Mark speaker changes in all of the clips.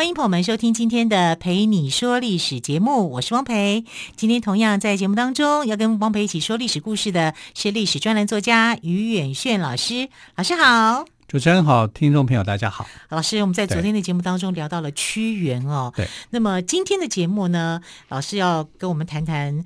Speaker 1: 欢迎朋友们收听今天的《陪你说历史》节目，我是汪培。今天同样在节目当中要跟汪培一起说历史故事的是历史专栏作家于远炫老师。老师好，
Speaker 2: 主持人好，听众朋友大家好。
Speaker 1: 老师，我们在昨天的节目当中聊到了屈原哦，
Speaker 2: 对。
Speaker 1: 那么今天的节目呢，老师要跟我们谈谈，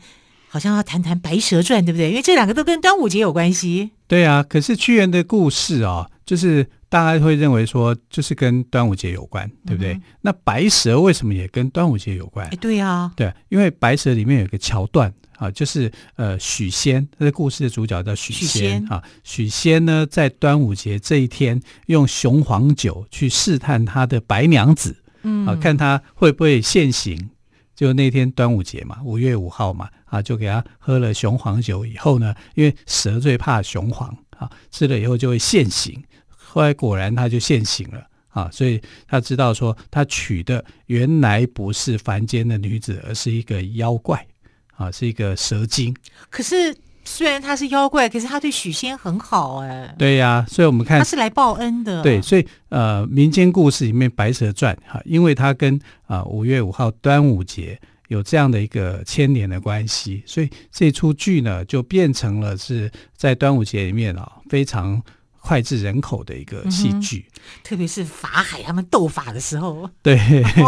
Speaker 1: 好像要谈谈《白蛇传》，对不对？因为这两个都跟端午节有关系。
Speaker 2: 对啊，可是屈原的故事啊、哦，就是。大家会认为说，就是跟端午节有关，对不对？嗯、那白蛇为什么也跟端午节有关？
Speaker 1: 对啊，
Speaker 2: 对，因为白蛇里面有一个桥段啊，就是呃许仙，这个故事的主角叫许仙，许仙啊。许仙呢，在端午节这一天，用雄黄酒去试探他的白娘子，嗯啊，看他会不会现形。就那天端午节嘛，五月五号嘛，啊，就给他喝了雄黄酒以后呢，因为蛇最怕雄黄啊，吃了以后就会现形。后来果然他就现形了啊，所以他知道说他娶的原来不是凡间的女子，而是一个妖怪啊，是一个蛇精。
Speaker 1: 可是虽然他是妖怪，可是他对许仙很好哎、欸。
Speaker 2: 对呀、啊，所以我们看
Speaker 1: 他是来报恩的。
Speaker 2: 对，所以呃，民间故事里面《白蛇传》哈，因为他跟啊五月五号端午节有这样的一个牵连的关系，所以这出剧呢就变成了是在端午节里面啊非常。脍炙人口的一个戏剧，
Speaker 1: 嗯，特别是法海他们斗法的时候。
Speaker 2: 对，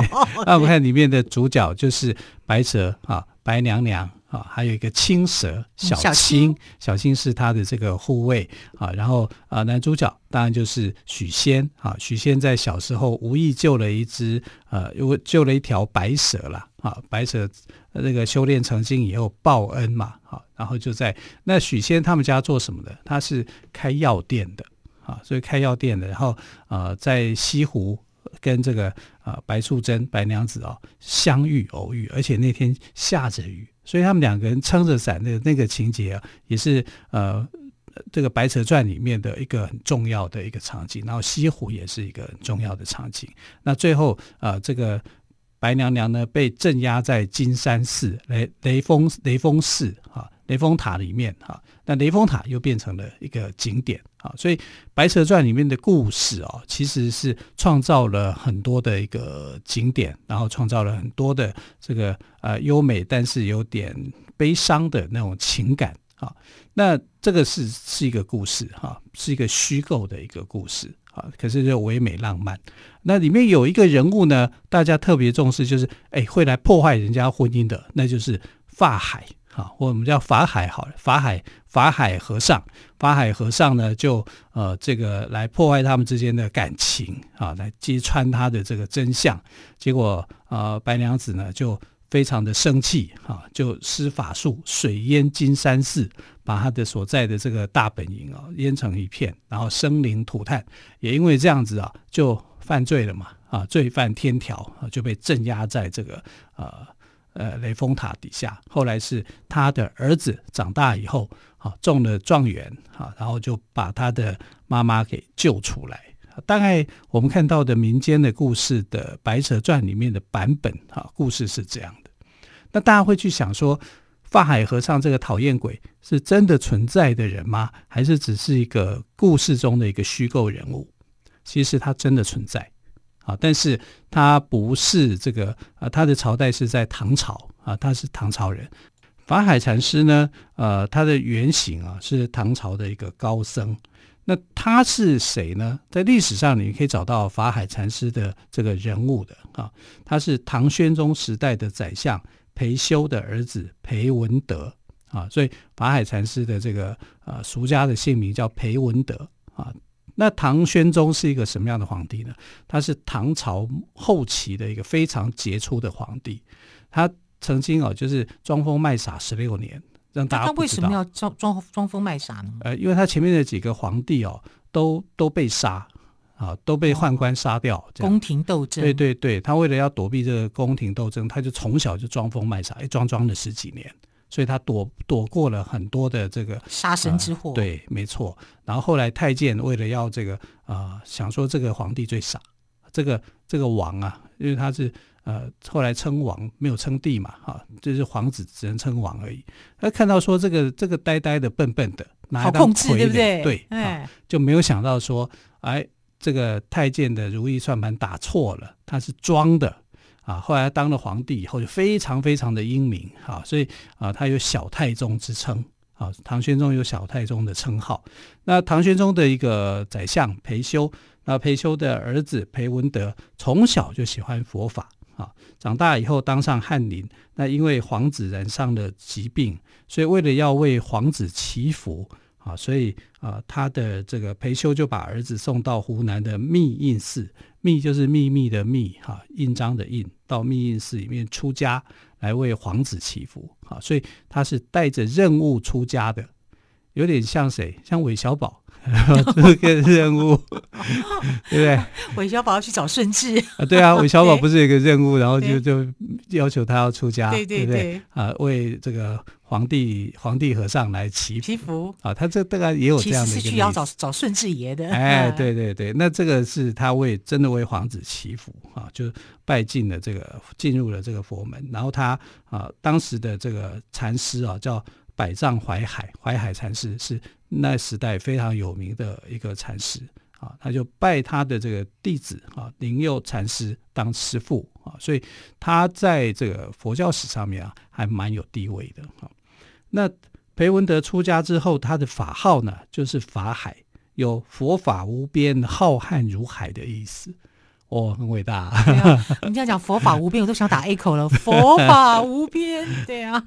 Speaker 2: 那我们看里面的主角就是白蛇啊，白娘娘啊，还有一个青蛇小青，小青，小青是他的这个护卫啊。然后啊，男主角当然就是许仙啊。许仙在小时候无意救了一只呃，又救了一条白蛇了啊。白蛇那个修炼成精以后报恩嘛，啊。然后就在那许仙他们家做什么的？他是开药店的啊，所以开药店的。然后呃，在西湖跟这个呃白素贞白娘子哦相遇偶遇，而且那天下着雨，所以他们两个人撑着伞的那个情节啊，也是呃这个《白蛇传》里面的一个很重要的一个场景。然后西湖也是一个很重要的场景。那最后呃这个。白娘娘呢，被镇压在金山寺雷雷峰雷峰寺啊，雷峰塔里面哈，那雷峰塔又变成了一个景点啊，所以《白蛇传》里面的故事啊，其实是创造了很多的一个景点，然后创造了很多的这个呃优美，但是有点悲伤的那种情感啊。那这个是是一个故事哈，是一个虚构的一个故事。啊，可是就唯美浪漫。那里面有一个人物呢，大家特别重视，就是哎，会来破坏人家婚姻的，那就是法海啊，或我们叫法海好了，法海法海和尚，法海和尚呢，就呃这个来破坏他们之间的感情啊，来揭穿他的这个真相。结果呃，白娘子呢就。非常的生气啊，就施法术水淹金山寺，把他的所在的这个大本营啊淹成一片，然后生灵涂炭。也因为这样子啊，就犯罪了嘛啊，罪犯天条啊，就被镇压在这个呃呃雷峰塔底下。后来是他的儿子长大以后啊中了状元啊，然后就把他的妈妈给救出来。大概我们看到的民间的故事的《白蛇传》里面的版本哈，故事是这样的。那大家会去想说，法海和尚这个讨厌鬼是真的存在的人吗？还是只是一个故事中的一个虚构人物？其实他真的存在啊，但是他不是这个啊，他的朝代是在唐朝啊，他是唐朝人。法海禅师呢，呃，他的原型啊是唐朝的一个高僧。那他是谁呢？在历史上，你可以找到法海禅师的这个人物的啊。他是唐宣宗时代的宰相裴休的儿子裴文德啊，所以法海禅师的这个呃俗家的姓名叫裴文德啊。那唐宣宗是一个什么样的皇帝呢？他是唐朝后期的一个非常杰出的皇帝，他曾经哦就是装疯卖傻十六年。让大家
Speaker 1: 他为什么要装装装疯卖傻呢？
Speaker 2: 呃，因为他前面的几个皇帝哦，都都被杀啊，都被宦官杀掉。
Speaker 1: 宫、哦、廷斗争，
Speaker 2: 对对对，他为了要躲避这个宫廷斗争，他就从小就装疯卖傻，一装装了十几年所以他躲躲过了很多的这个
Speaker 1: 杀身之祸。
Speaker 2: 对，没错。然后后来太监为了要这个啊、呃，想说这个皇帝最傻，这个这个王啊，因为他是呃后来称王没有称帝嘛，哈、啊，就是皇子只能称王而已。他看到说这个这个呆呆的笨笨的，拿来当傀儡，对对、啊，就没有想到说，哎，这个太监的如意算盘打错了，他是装的。啊，后来他当了皇帝以后，就非常非常的英明，啊，所以啊，他有小太宗之称，啊，唐玄宗有小太宗的称号。那唐玄宗的一个宰相裴休，那裴休的儿子裴文德从小就喜欢佛法，啊，长大以后当上翰林，那因为皇子染上了疾病，所以为了要为皇子祈福。啊，所以啊，他的这个裴修就把儿子送到湖南的密印寺，密就是秘密的密，哈，印章的印，到密印寺里面出家来为皇子祈福。啊，所以他是带着任务出家的，有点像谁？像韦小宝。这个任务，对不对？
Speaker 1: 韦小宝要去找顺治。
Speaker 2: 啊，对啊，韦小宝不是有一个任务，然后就就要求他要出家，对对对，啊，为这个皇帝皇帝和尚来祈祈福。啊，他这大概也有这样的一个意思，
Speaker 1: 去要找找顺治爷的，
Speaker 2: 哎，对对对，那这个是他为真的为皇子祈福啊，就拜进了这个进入了这个佛门，然后他啊，当时的这个禅师啊叫。百丈怀海，怀海禅师是那时代非常有名的一个禅师啊，他就拜他的这个弟子啊灵佑禅师当师父啊，所以他在这个佛教史上面啊还蛮有地位的啊。那裴文德出家之后，他的法号呢就是法海，有佛法无边、浩瀚如海的意思，哦，很伟大。
Speaker 1: 啊，你这样讲佛法无边，我都想打 A 口了。佛法无边，对啊。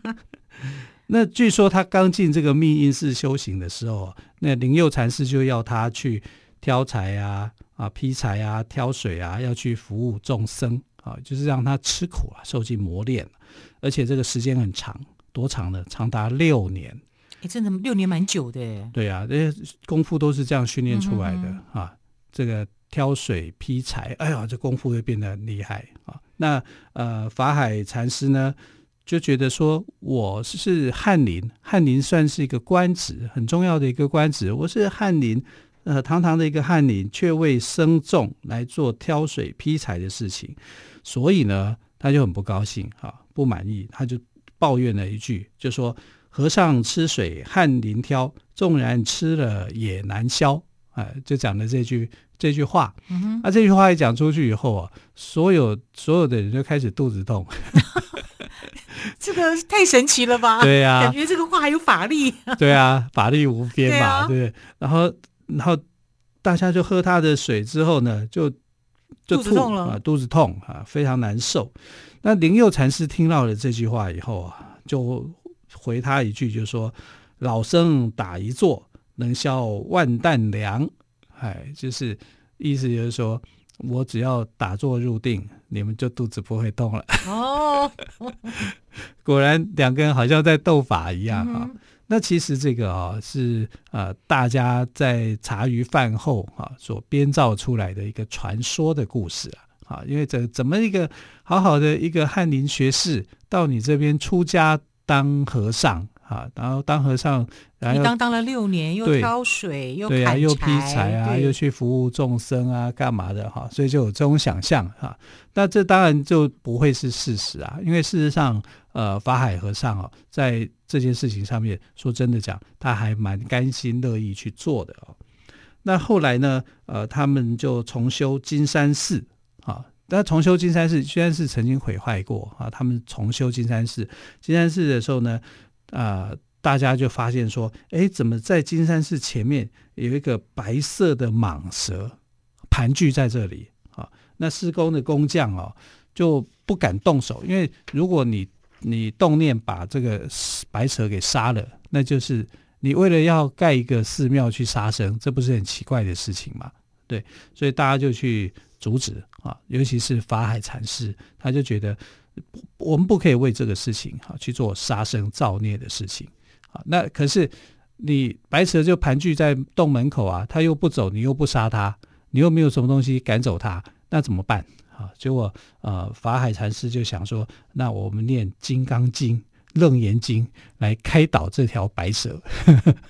Speaker 2: 那据说他刚进这个密印寺修行的时候，那灵佑禅师就要他去挑柴啊、啊劈柴啊、挑水啊，要去服务众生啊，就是让他吃苦啊，受尽磨练，而且这个时间很长，多长呢？长达六年。
Speaker 1: 哎，真的六年蛮久的。
Speaker 2: 对啊，这些功夫都是这样训练出来的啊。这个挑水劈柴，哎呀，这功夫会变得很厉害啊。那呃，法海禅师呢？就觉得说我是翰林，翰林算是一个官职，很重要的一个官职。我是翰林，呃，堂堂的一个翰林，却为生众来做挑水劈柴的事情，所以呢，他就很不高兴，哈，不满意，他就抱怨了一句，就说：“和尚吃水，翰林挑，纵然吃了也难消。”哎，就讲了这句这句话。那、嗯啊、这句话一讲出去以后啊，所有所有的人就开始肚子痛。
Speaker 1: 这个太神奇了吧？
Speaker 2: 对呀、啊，
Speaker 1: 感觉这个话还有法力。
Speaker 2: 对啊，法力无边嘛，对，啊、对。然后，然后大家就喝他的水之后呢，就就吐肚子痛了啊，肚子痛啊，非常难受。那灵佑禅师听到了这句话以后啊，就回他一句，就说：“老僧打一坐，能消万担粮。”哎，就是意思就是说。我只要打坐入定，你们就肚子不会痛了。哦，果然两个人好像在斗法一样啊。嗯、那其实这个啊是呃大家在茶余饭后啊所编造出来的一个传说的故事啊。啊，因为怎怎么一个好好的一个翰林学士到你这边出家当和尚。啊，然后当和尚，然后
Speaker 1: 你当当了六年，又挑水，又
Speaker 2: 对啊，又劈柴啊，又去服务众生啊，干嘛的哈？所以就有这种想象哈。那这当然就不会是事实啊，因为事实上，呃，法海和尚哦，在这件事情上面，说真的讲，他还蛮甘心乐意去做的哦。那后来呢，呃，他们就重修金山寺啊。那重修金山寺，虽然是曾经毁坏过啊，他们重修金山寺，金山寺的时候呢。啊、大家就发现说，哎，怎么在金山寺前面有一个白色的蟒蛇盘踞在这里啊？那施工的工匠哦就不敢动手，因为如果你你动念把这个白蛇给杀了，那就是你为了要盖一个寺庙去杀生，这不是很奇怪的事情吗？对，所以大家就去阻止啊，尤其是法海禅师，他就觉得。我们不可以为这个事情哈去做杀生造孽的事情啊。那可是你白蛇就盘踞在洞门口啊，他又不走，你又不杀他，你又没有什么东西赶走他，那怎么办啊？结果呃，法海禅师就想说，那我们念《金刚经》楞严经来开导这条白蛇。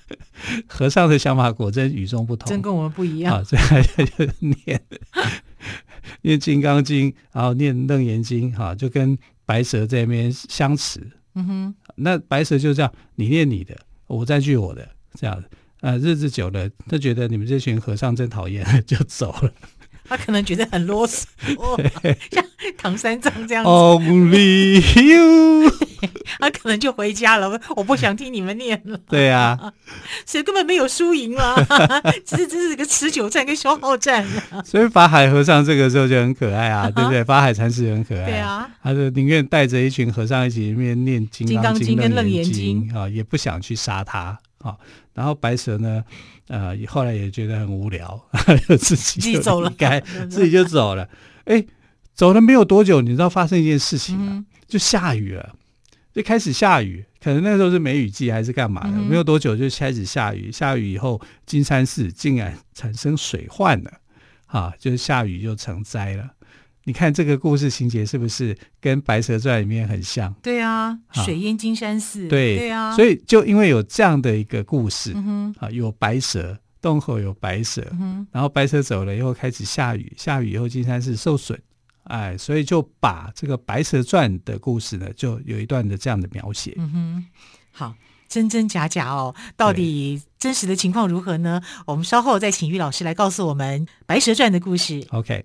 Speaker 2: 和尚的想法果真与众不同，
Speaker 1: 真跟我们不一样。
Speaker 2: 啊，所以他就念 念金刚经，然后念楞严经，哈，就跟白蛇在那边相持。
Speaker 1: 嗯哼，
Speaker 2: 那白蛇就这样，你念你的，我再句我的，这样子。啊，日子久了，他觉得你们这群和尚真讨厌，就走了。
Speaker 1: 他可能觉得很啰嗦，像唐三藏这样子。
Speaker 2: Only you，
Speaker 1: 他可能就回家了。我不想听你们念了。
Speaker 2: 对呀、啊，
Speaker 1: 所以根本没有输赢嘛，只是这是个持久战跟消耗战。
Speaker 2: 所以法海和尚这个时候就很可爱啊，对不对？法海禅师很可爱。对
Speaker 1: 啊，
Speaker 2: 他就宁愿带着一群和尚一起面念《金刚经》跟《楞严经》啊，也不想去杀他。啊，然后白蛇呢，呃，后来也觉得很无聊，就 自己就走了，该自己就走了。哎，走了没有多久，你知道发生一件事情啊，嗯、就下雨了，就开始下雨。可能那时候是梅雨季还是干嘛的，嗯、没有多久就开始下雨。下雨以后，金山寺竟然产生水患了，啊，就是下雨就成灾了。你看这个故事情节是不是跟《白蛇传》里面很像？
Speaker 1: 对啊，水淹金山寺。
Speaker 2: 对
Speaker 1: 对啊，
Speaker 2: 所以就因为有这样的一个故事，啊，有白蛇，洞口有白蛇，
Speaker 1: 嗯，
Speaker 2: 然后白蛇走了以后开始下雨，下雨以后金山寺受损，哎，所以就把这个《白蛇传》的故事呢，就有一段的这样的描写。
Speaker 1: 嗯哼，好，真真假假哦，到底真实的情况如何呢？我们稍后再请于老师来告诉我们《白蛇传》的故事。
Speaker 2: OK。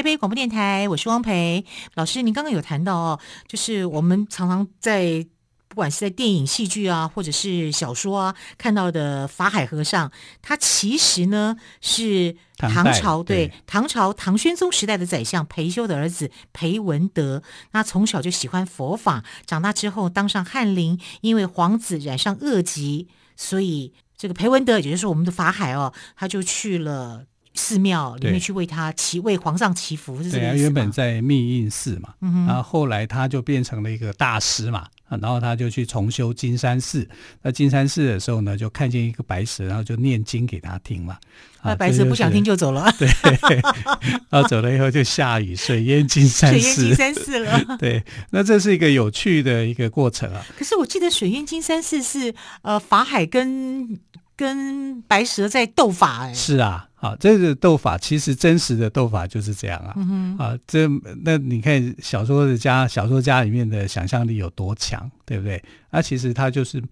Speaker 1: 台北广播电台，我是汪培老师。您刚刚有谈到哦，就是我们常常在不管是在电影、戏剧啊，或者是小说啊看到的法海和尚，他其实呢是唐朝对，对唐朝唐玄宗时代的宰相裴休的儿子裴文德。那从小就喜欢佛法，长大之后当上翰林，因为皇子染上恶疾，所以这个裴文德，也就是我们的法海哦，他就去了。寺庙里面去为他祈为皇上祈福，是这个意思？
Speaker 2: 对啊，原本在密印寺嘛，
Speaker 1: 嗯，
Speaker 2: 然后后来他就变成了一个大师嘛，然后他就去重修金山寺。那金山寺的时候呢，就看见一个白蛇，然后就念经给他听嘛。
Speaker 1: 那白蛇不想听就走了。
Speaker 2: 对，然后走了以后就下雨，水淹金山寺。
Speaker 1: 水淹金山寺了。
Speaker 2: 对，那这是一个有趣的一个过程啊。
Speaker 1: 可是我记得水淹金山寺是呃法海跟跟白蛇在斗法哎。
Speaker 2: 是啊。啊，这个斗法其实真实的斗法就是这样啊！
Speaker 1: 嗯、
Speaker 2: 啊，这那你看小说的家小说家里面的想象力有多强，对不对？那、啊、其实他就是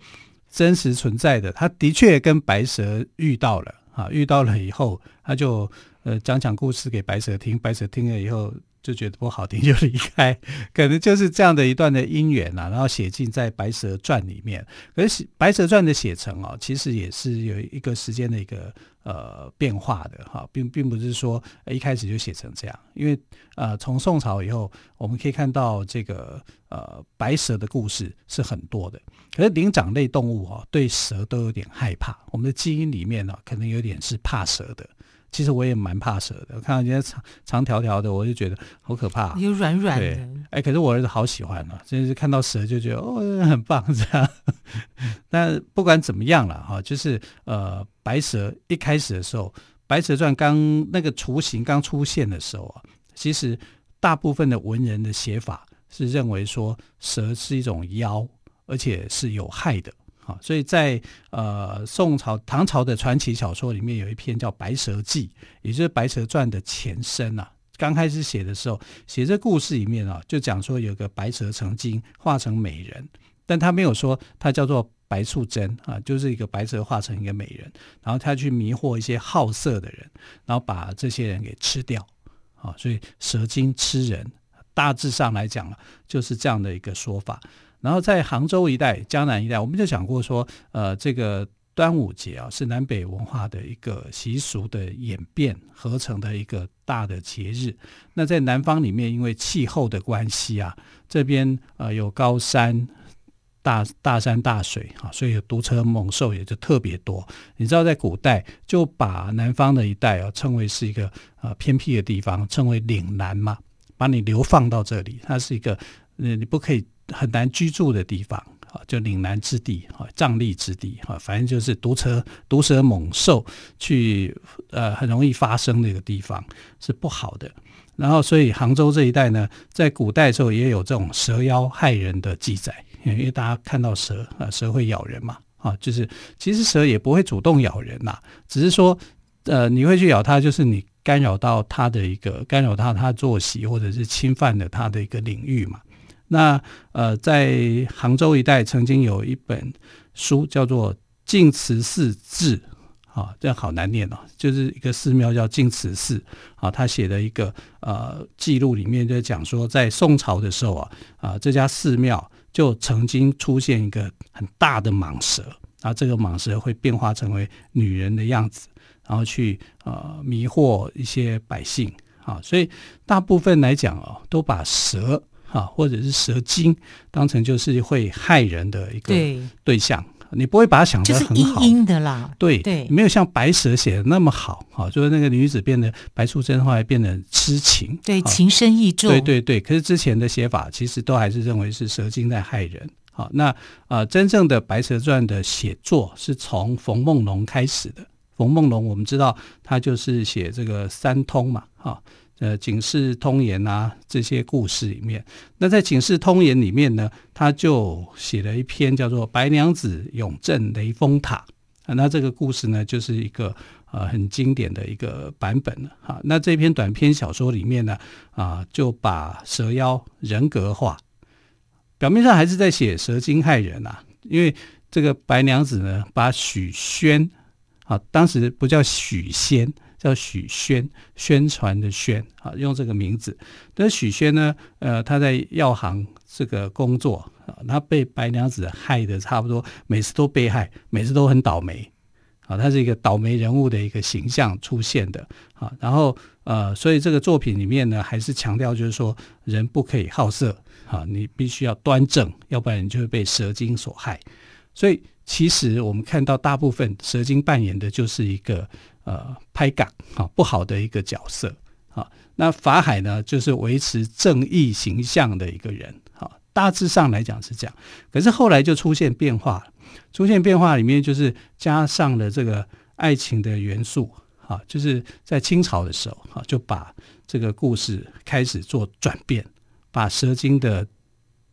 Speaker 2: 真实存在的，他的确跟白蛇遇到了啊，遇到了以后，他就呃讲讲故事给白蛇听，白蛇听了以后。就觉得不好听 就离开，可能就是这样的一段的因缘呐、啊，然后写进在《白蛇传》里面。可是《白蛇传》的写成哦，其实也是有一个时间的一个呃变化的哈，并并不是说一开始就写成这样。因为呃，从宋朝以后，我们可以看到这个呃白蛇的故事是很多的。可是灵长类动物哈、哦，对蛇都有点害怕，我们的基因里面呢、可能有点是怕蛇的。其实我也蛮怕蛇的，我看到人家长长条条的，我就觉得好可怕。
Speaker 1: 有软软的，
Speaker 2: 对，哎，可是我儿子好喜欢啊，真是看到蛇就觉得哦，很棒这样。但不管怎么样了哈，就是呃，白蛇一开始的时候，《白蛇传》刚那个雏形刚出现的时候啊，其实大部分的文人的写法是认为说蛇是一种妖，而且是有害的。啊，所以在呃宋朝、唐朝的传奇小说里面，有一篇叫《白蛇记》，也就是《白蛇传》的前身啊。刚开始写的时候，写这故事里面啊，就讲说有个白蛇成精，化成美人，但他没有说它叫做白素贞啊，就是一个白蛇化成一个美人，然后他去迷惑一些好色的人，然后把这些人给吃掉啊，所以蛇精吃人，大致上来讲啊就是这样的一个说法。然后在杭州一带、江南一带，我们就讲过说，呃，这个端午节啊，是南北文化的一个习俗的演变合成的一个大的节日。那在南方里面，因为气候的关系啊，这边呃有高山。大大山大水啊，所以毒蛇猛兽也就特别多。你知道，在古代就把南方的一带啊称为是一个呃偏僻的地方，称为岭南嘛，把你流放到这里，它是一个呃你不可以很难居住的地方啊，就岭南之地啊，瘴癘之地啊，反正就是毒蛇毒蛇猛兽去呃很容易发生的一个地方是不好的。然后，所以杭州这一带呢，在古代的时候也有这种蛇妖害人的记载。因为大家看到蛇啊，蛇会咬人嘛，啊，就是其实蛇也不会主动咬人呐，只是说，呃，你会去咬它，就是你干扰到它的一个干扰到它作息，或者是侵犯了它的一个领域嘛。那呃，在杭州一带曾经有一本书叫做《净慈寺志》，啊，这好难念哦，就是一个寺庙叫净慈寺，啊，他写的一个呃记录里面就讲说，在宋朝的时候啊，啊这家寺庙。就曾经出现一个很大的蟒蛇，然后这个蟒蛇会变化成为女人的样子，然后去呃迷惑一些百姓啊，所以大部分来讲哦，都把蛇啊或者是蛇精当成就是会害人的一个对象。你不会把它想得很好，
Speaker 1: 就是阴阴的啦。
Speaker 2: 对对，没有像白蛇写的那么好哈，就是那个女子变得白素贞，后来变得痴情，
Speaker 1: 对，情深意重。
Speaker 2: 对对对，可是之前的写法其实都还是认为是蛇精在害人。好，那啊、呃，真正的《白蛇传》的写作是从冯梦龙开始的。冯梦龙，我们知道他就是写这个三通嘛，哈。呃，《警世通言》啊，这些故事里面，那在《警世通言》里面呢，他就写了一篇叫做《白娘子永镇雷峰塔》啊。那这个故事呢，就是一个呃很经典的一个版本了哈。那这篇短篇小说里面呢，啊，就把蛇妖人格化，表面上还是在写蛇精害人啊。因为这个白娘子呢，把许宣啊，当时不叫许仙。叫许宣，宣传的宣啊，用这个名字。但是许宣呢，呃，他在药行这个工作啊，他被白娘子害得差不多，每次都被害，每次都很倒霉啊。他是一个倒霉人物的一个形象出现的啊。然后呃，所以这个作品里面呢，还是强调就是说，人不可以好色啊，你必须要端正，要不然你就会被蛇精所害。所以其实我们看到大部分蛇精扮演的就是一个。呃，拍港啊，不好的一个角色啊。那法海呢，就是维持正义形象的一个人啊。大致上来讲是这样，可是后来就出现变化，出现变化里面就是加上了这个爱情的元素啊。就是在清朝的时候啊，就把这个故事开始做转变，把蛇精的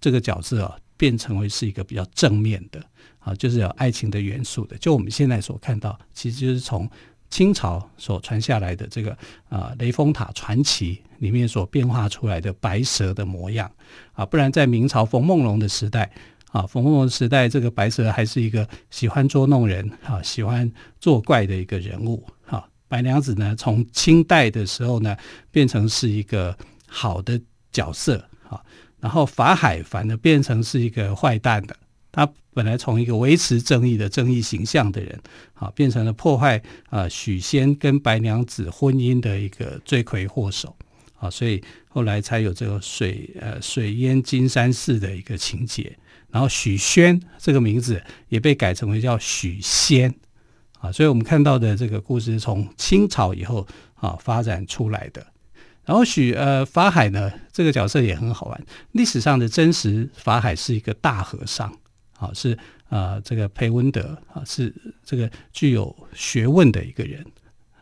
Speaker 2: 这个角色啊变成为是一个比较正面的啊，就是有爱情的元素的。就我们现在所看到，其实就是从。清朝所传下来的这个啊雷峰塔传奇里面所变化出来的白蛇的模样啊，不然在明朝冯梦龙的时代啊，冯梦龙时代这个白蛇还是一个喜欢捉弄人啊、喜欢作怪的一个人物啊。白娘子呢，从清代的时候呢，变成是一个好的角色啊，然后法海反而变成是一个坏蛋的。他本来从一个维持正义的正义形象的人，啊，变成了破坏啊许仙跟白娘子婚姻的一个罪魁祸首，啊，所以后来才有这个水呃水淹金山寺的一个情节。然后许宣这个名字也被改成为叫许仙，啊，所以我们看到的这个故事从清朝以后啊发展出来的。然后许呃法海呢这个角色也很好玩，历史上的真实法海是一个大和尚。啊，是啊、呃，这个裴温德啊，是这个具有学问的一个人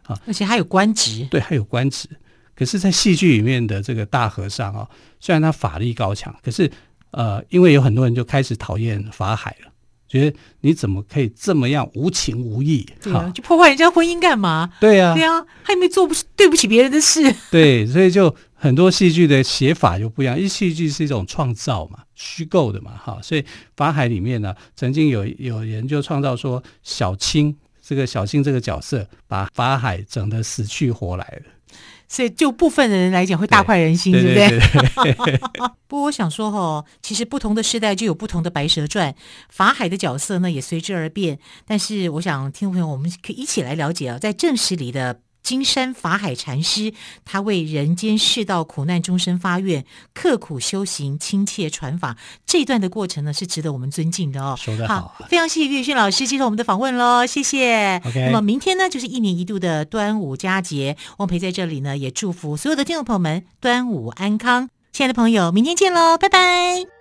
Speaker 2: 啊，
Speaker 1: 而且还有官职，
Speaker 2: 对，还有官职。可是，在戏剧里面的这个大和尚啊，虽然他法力高强，可是呃，因为有很多人就开始讨厌法海了，觉得你怎么可以这么样无情无义？
Speaker 1: 对啊，就破坏人家婚姻干嘛？
Speaker 2: 对啊，
Speaker 1: 对啊，还没做不对不起别人的事。
Speaker 2: 对，所以就很多戏剧的写法就不一样，因为戏剧是一种创造嘛。虚构的嘛，哈，所以法海里面呢，曾经有有人就创造说小青这个小青这个角色，把法海整得死去活来的。
Speaker 1: 所以就部分的人来讲会大快人心，对，对不对？
Speaker 2: 对对对
Speaker 1: 不过我想说哈，其实不同的时代就有不同的《白蛇传》，法海的角色呢也随之而变。但是我想听众朋友，我们可以一起来了解啊，在正史里的。金山法海禅师，他为人间世道苦难众生发愿，刻苦修行，亲切传法，这段的过程呢，是值得我们尊敬的哦。
Speaker 2: 说得好，
Speaker 1: 好，非常谢谢岳勋老师接受我们的访问喽，谢谢。
Speaker 2: Okay.
Speaker 1: 那么明天呢，就是一年一度的端午佳节，汪培在这里呢，也祝福所有的听众朋友们端午安康。亲爱的朋友，明天见喽，拜拜。